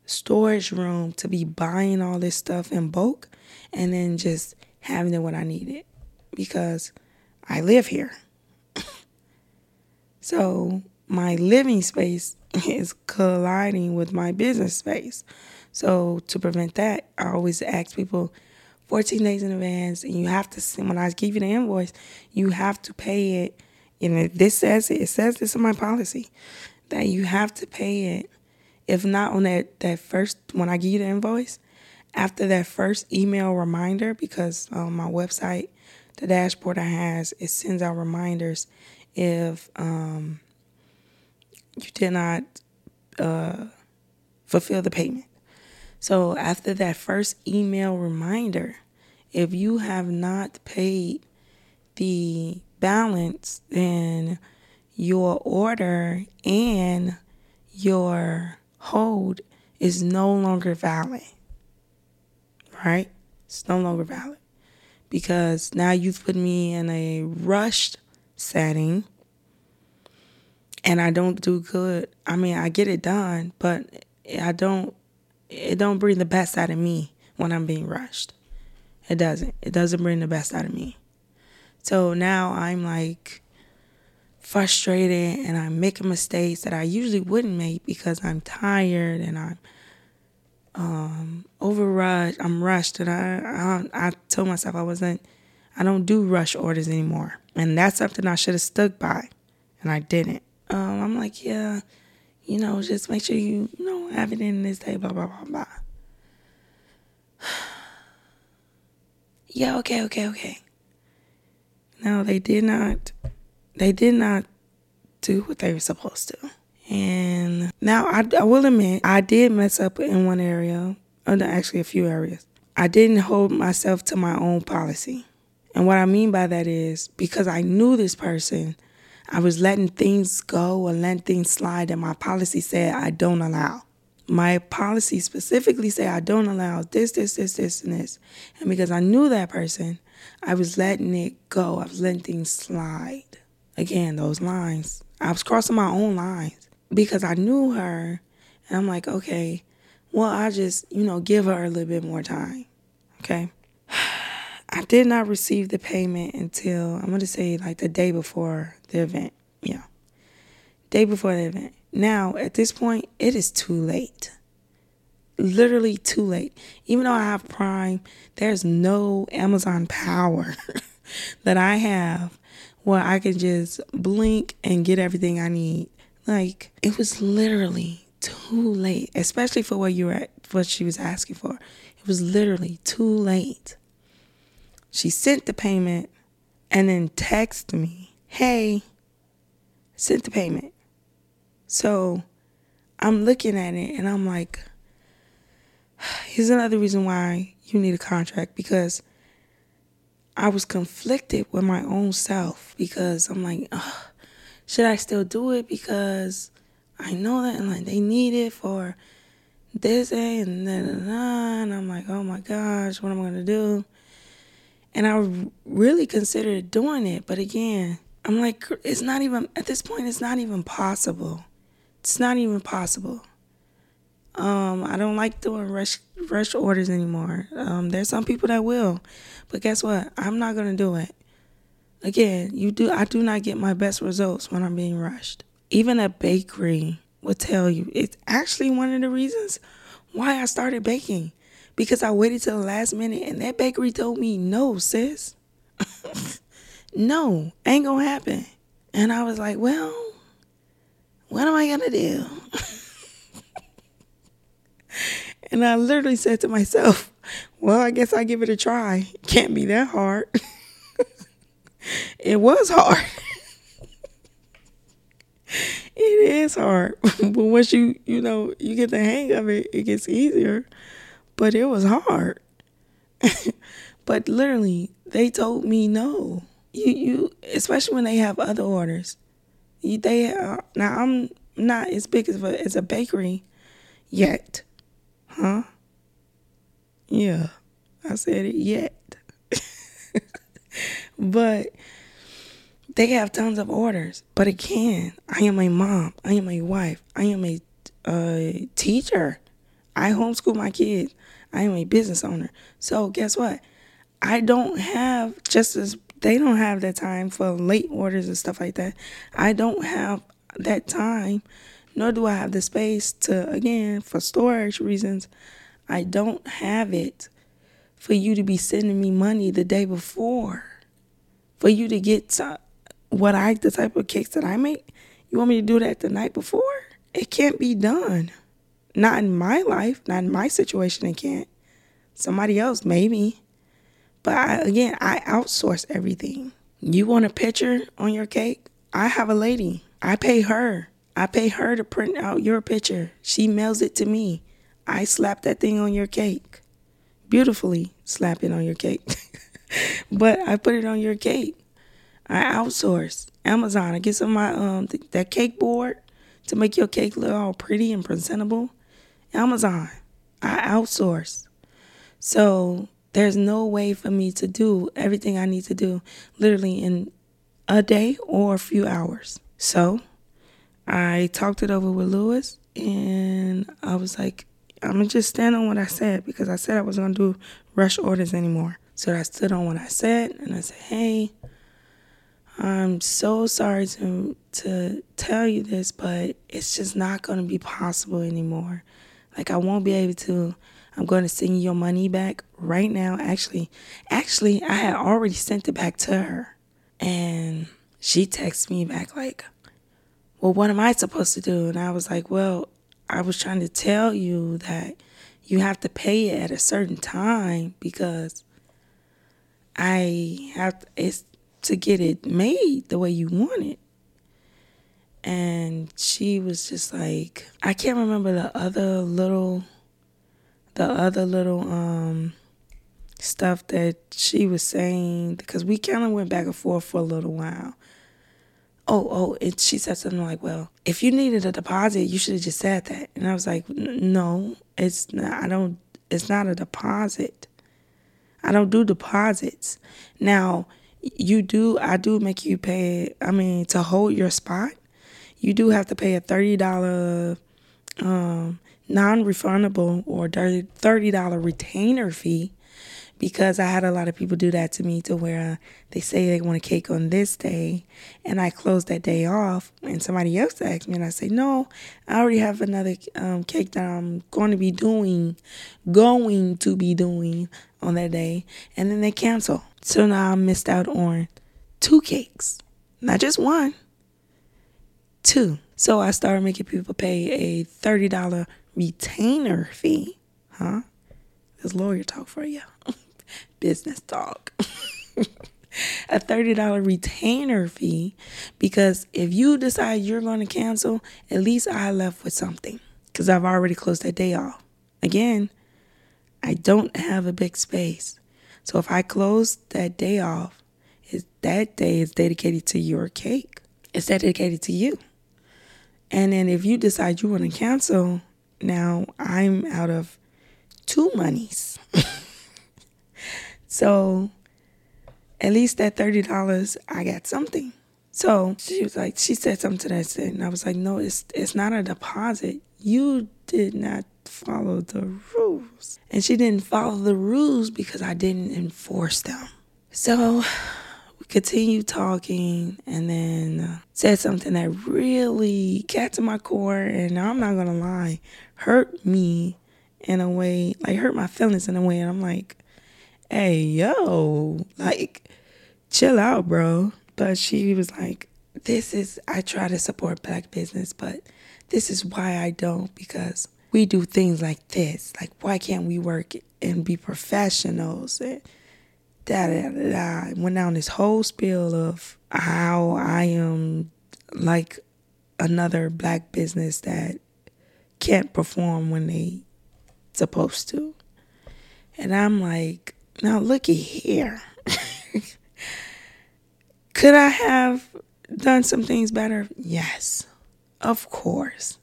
storage room to be buying all this stuff in bulk and then just having it when I need it because I live here. so my living space is colliding with my business space. So to prevent that, I always ask people 14 days in advance, and you have to. When I give you the invoice, you have to pay it. And this says it. It says this in my policy that you have to pay it. If not on that that first when I give you the invoice, after that first email reminder, because on my website, the dashboard I has it sends out reminders if um, you did not uh, fulfill the payment. So after that first email reminder, if you have not paid the balance, then your order and your hold is no longer valid. Right? It's no longer valid because now you've put me in a rushed setting and I don't do good. I mean, I get it done, but I don't it don't bring the best out of me when I'm being rushed. It doesn't. It doesn't bring the best out of me. So now I'm like frustrated and I'm making mistakes that I usually wouldn't make because I'm tired and I'm um, over rushed. I'm rushed and I, I I told myself I wasn't I don't do rush orders anymore. And that's something I should have stuck by and I didn't. Um, I'm like, yeah, you know, just make sure you, you know, have it in this day, blah, blah, blah, blah. yeah, okay, okay, okay. No, they did not, they did not do what they were supposed to. And now I, I will admit, I did mess up in one area, under actually a few areas. I didn't hold myself to my own policy. And what I mean by that is because I knew this person I was letting things go or letting things slide that my policy said I don't allow. My policy specifically said I don't allow this, this, this, this, and this. And because I knew that person, I was letting it go. I was letting things slide. Again, those lines. I was crossing my own lines because I knew her. And I'm like, okay, well, I just, you know, give her a little bit more time. Okay. I did not receive the payment until I'm going to say like the day before the event. Yeah. Day before the event. Now, at this point, it is too late. literally too late. Even though I have Prime, there's no Amazon power that I have where I can just blink and get everything I need. Like it was literally too late, especially for what you were at, what she was asking for. It was literally too late. She sent the payment and then texted me, "Hey, sent the payment." So I'm looking at it and I'm like, here's another reason why you need a contract because I was conflicted with my own self because I'm like, should I still do it because I know that and like they need it for this and then and I'm like, oh my gosh, what am I gonna do? And I really considered doing it, but again, I'm like, it's not even at this point. It's not even possible. It's not even possible. Um, I don't like doing rush rush orders anymore. Um, there's some people that will, but guess what? I'm not gonna do it. Again, you do. I do not get my best results when I'm being rushed. Even a bakery will tell you it's actually one of the reasons why I started baking because I waited till the last minute and that bakery told me no, sis. no, ain't gonna happen. And I was like, well, what am I gonna do? and I literally said to myself, well, I guess I give it a try. Can't be that hard. it was hard. it is hard. but once you, you know, you get the hang of it, it gets easier. But it was hard. but literally, they told me no. You you especially when they have other orders. You, They uh, now I'm not as big as a, as a bakery yet, huh? Yeah, I said it yet. but they have tons of orders. But again, I am a mom. I am a wife. I am a uh, teacher. I homeschool my kids. I am a business owner. So guess what? I don't have just as they don't have that time for late orders and stuff like that. I don't have that time, nor do I have the space to, again, for storage reasons, I don't have it for you to be sending me money the day before. For you to get to what I, the type of cakes that I make, you want me to do that the night before? It can't be done. Not in my life, not in my situation, it can't. Somebody else, maybe. But I, again, I outsource everything. You want a picture on your cake? I have a lady. I pay her. I pay her to print out your picture. She mails it to me. I slap that thing on your cake. Beautifully slap it on your cake. but I put it on your cake. I outsource Amazon. I get some of my um th- that cake board to make your cake look all pretty and presentable. Amazon. I outsource. So there's no way for me to do everything I need to do literally in a day or a few hours. So I talked it over with Lewis and I was like, I'm gonna just stand on what I said because I said I was gonna do rush orders anymore. So I stood on what I said and I said, Hey, I'm so sorry to to tell you this, but it's just not gonna be possible anymore. Like I won't be able to I'm going to send you your money back right now. Actually, actually, I had already sent it back to her. And she texted me back like, well, what am I supposed to do? And I was like, well, I was trying to tell you that you have to pay it at a certain time because I have to, it's to get it made the way you want it. And she was just like, I can't remember the other little the other little um stuff that she was saying because we kind of went back and forth for a little while. Oh, oh, and she said something like, "Well, if you needed a deposit, you should have just said that." And I was like, "No, it's not. I don't. It's not a deposit. I don't do deposits. Now, you do. I do make you pay. I mean, to hold your spot, you do have to pay a thirty dollar um, non refundable or $30 retainer fee because I had a lot of people do that to me to where they say they want a cake on this day and I close that day off and somebody else asks me and I say, no, I already have another um, cake that I'm going to be doing, going to be doing on that day. And then they cancel. So now I missed out on two cakes, not just one, two. So I started making people pay a $30 retainer fee. Huh? That's lawyer talk for you. business talk. a $30 retainer fee because if you decide you're going to cancel, at least I left with something because I've already closed that day off. Again, I don't have a big space. So if I close that day off, is that day is dedicated to your cake. It's dedicated to you. And then if you decide you want to cancel, now I'm out of two monies. So at least that thirty dollars, I got something. So she was like, she said something to that, and I was like, no, it's it's not a deposit. You did not follow the rules, and she didn't follow the rules because I didn't enforce them. So we continued talking, and then uh, said something that really got to my core, and I'm not gonna lie, hurt me in a way, like hurt my feelings in a way, and I'm like hey, yo, like, chill out, bro. But she was like, this is, I try to support black business, but this is why I don't because we do things like this. Like, why can't we work and be professionals? And da da da da. I went down this whole spiel of how I am like another black business that can't perform when they supposed to. And I'm like, now, looky here. Could I have done some things better? Yes, of course.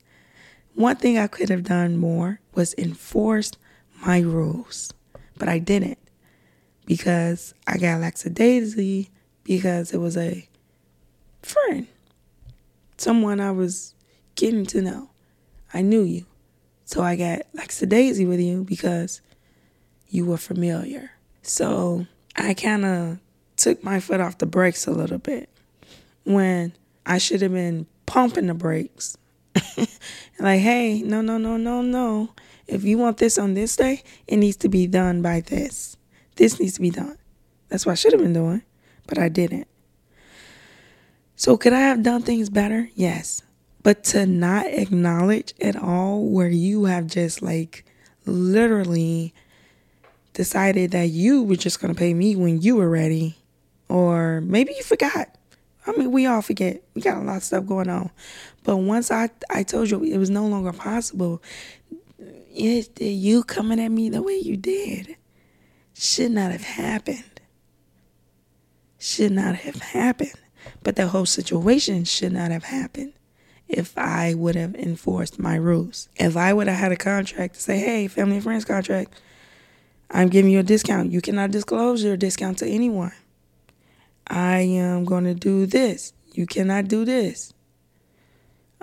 One thing I could have done more was enforce my rules, but I didn't because I got lackadaisy because it was a friend, someone I was getting to know. I knew you. So I got lackadaisy with you because you were familiar. So I kind of took my foot off the brakes a little bit when I should have been pumping the brakes. like, hey, no, no, no, no, no. If you want this on this day, it needs to be done by this. This needs to be done. That's what I should have been doing, but I didn't. So, could I have done things better? Yes. But to not acknowledge at all where you have just like literally decided that you were just going to pay me when you were ready. Or maybe you forgot. I mean, we all forget. We got a lot of stuff going on. But once I, I told you it was no longer possible, it, you coming at me the way you did should not have happened. Should not have happened. But the whole situation should not have happened if I would have enforced my rules. If I would have had a contract to say, hey, family and friends contract, I'm giving you a discount. You cannot disclose your discount to anyone. I am going to do this. You cannot do this.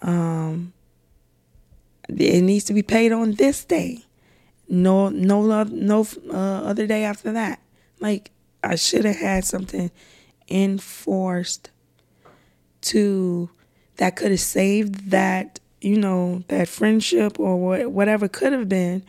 Um, it needs to be paid on this day. No, no, no uh, other day after that. Like I should have had something enforced to that could have saved that you know that friendship or whatever could have been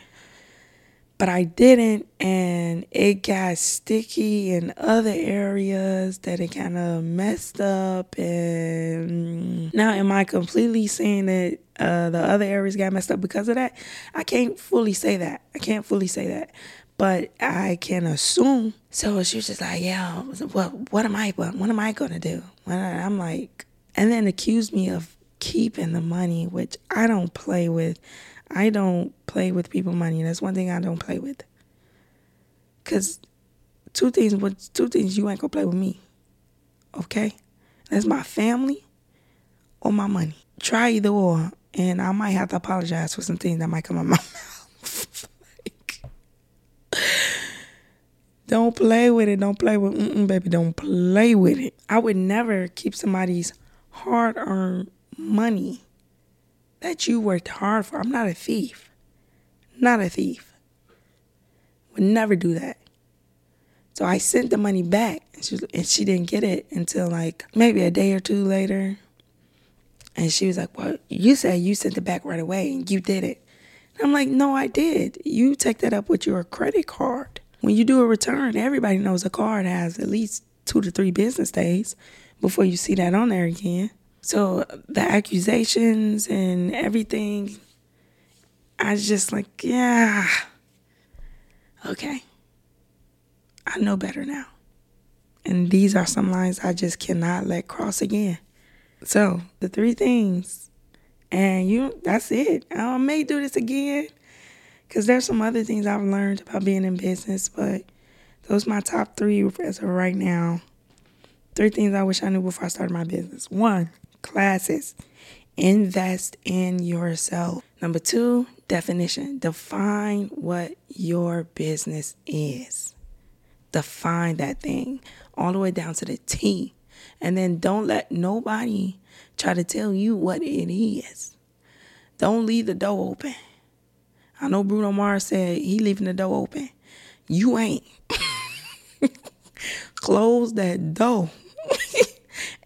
but I didn't, and it got sticky in other areas that it kind of messed up. And now, am I completely saying that uh, the other areas got messed up because of that? I can't fully say that. I can't fully say that, but I can assume. So she was just like, "Yeah, what? What am I? What, am I gonna do?" When I'm like, and then accused me of keeping the money, which I don't play with. I don't play with people money. That's one thing I don't play with. Cause two things two things you ain't gonna play with me. Okay? That's my family or my money. Try either or, and I might have to apologize for some things that might come out my mouth. like, don't play with it. Don't play with baby. Don't play with it. I would never keep somebody's hard earned money that you worked hard for. I'm not a thief. Not a thief. Would never do that. So I sent the money back, and she, and she didn't get it until like maybe a day or two later. And she was like, Well, you said you sent it back right away and you did it. And I'm like, No, I did. You take that up with your credit card. When you do a return, everybody knows a card has at least two to three business days before you see that on there again. So the accusations and everything, I was just like, yeah, okay. I know better now. And these are some lines I just cannot let cross again. So the three things, and you, that's it. I may do this again because there's some other things I've learned about being in business, but those are my top three as of right now. Three things I wish I knew before I started my business. One, classes. Invest in yourself. Number two, definition. Define what your business is. Define that thing all the way down to the T. And then don't let nobody try to tell you what it is. Don't leave the door open. I know Bruno Mars said he leaving the door open. You ain't. Close that door.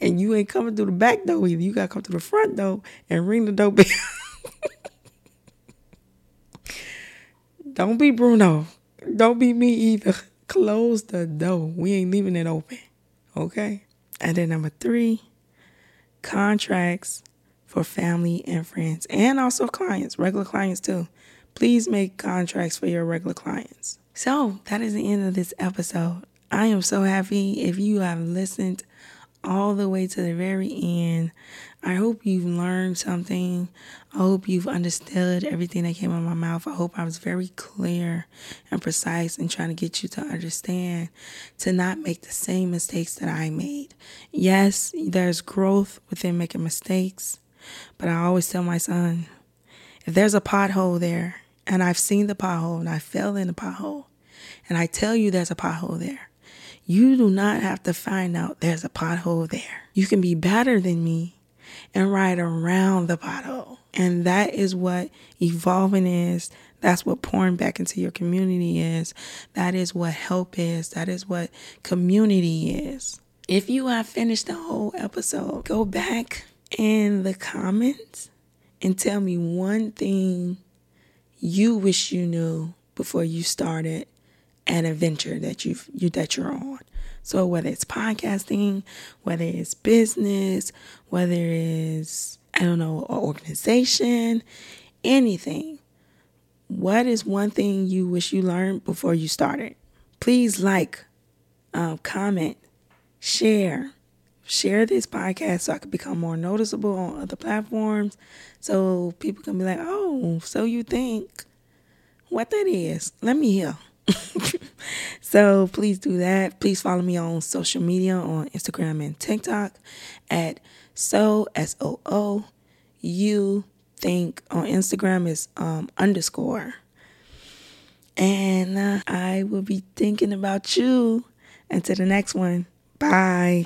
And you ain't coming through the back door either. You gotta come through the front door and ring the doorbell. Don't be Bruno. Don't be me either. Close the door. We ain't leaving it open. Okay? And then number three, contracts for family and friends and also clients, regular clients too. Please make contracts for your regular clients. So that is the end of this episode. I am so happy if you have listened all the way to the very end. I hope you've learned something. I hope you've understood everything that came out of my mouth. I hope I was very clear and precise in trying to get you to understand to not make the same mistakes that I made. Yes, there's growth within making mistakes, but I always tell my son if there's a pothole there, and I've seen the pothole and I fell in the pothole, and I tell you there's a pothole there, you do not have to find out there's a pothole there. You can be better than me and ride around the pothole. And that is what evolving is. That's what pouring back into your community is. That is what help is. That is what community is. If you have finished the whole episode, go back in the comments and tell me one thing you wish you knew before you started an adventure that you've you that you're on. So whether it's podcasting, whether it's business, whether it's I don't know, an organization, anything. What is one thing you wish you learned before you started? Please like, um, comment, share. Share this podcast so I can become more noticeable on other platforms so people can be like, oh, so you think what that is? Let me hear. so please do that. Please follow me on social media on Instagram and TikTok at so S O O you think on Instagram is um, underscore. And uh, I will be thinking about you until the next one. Bye.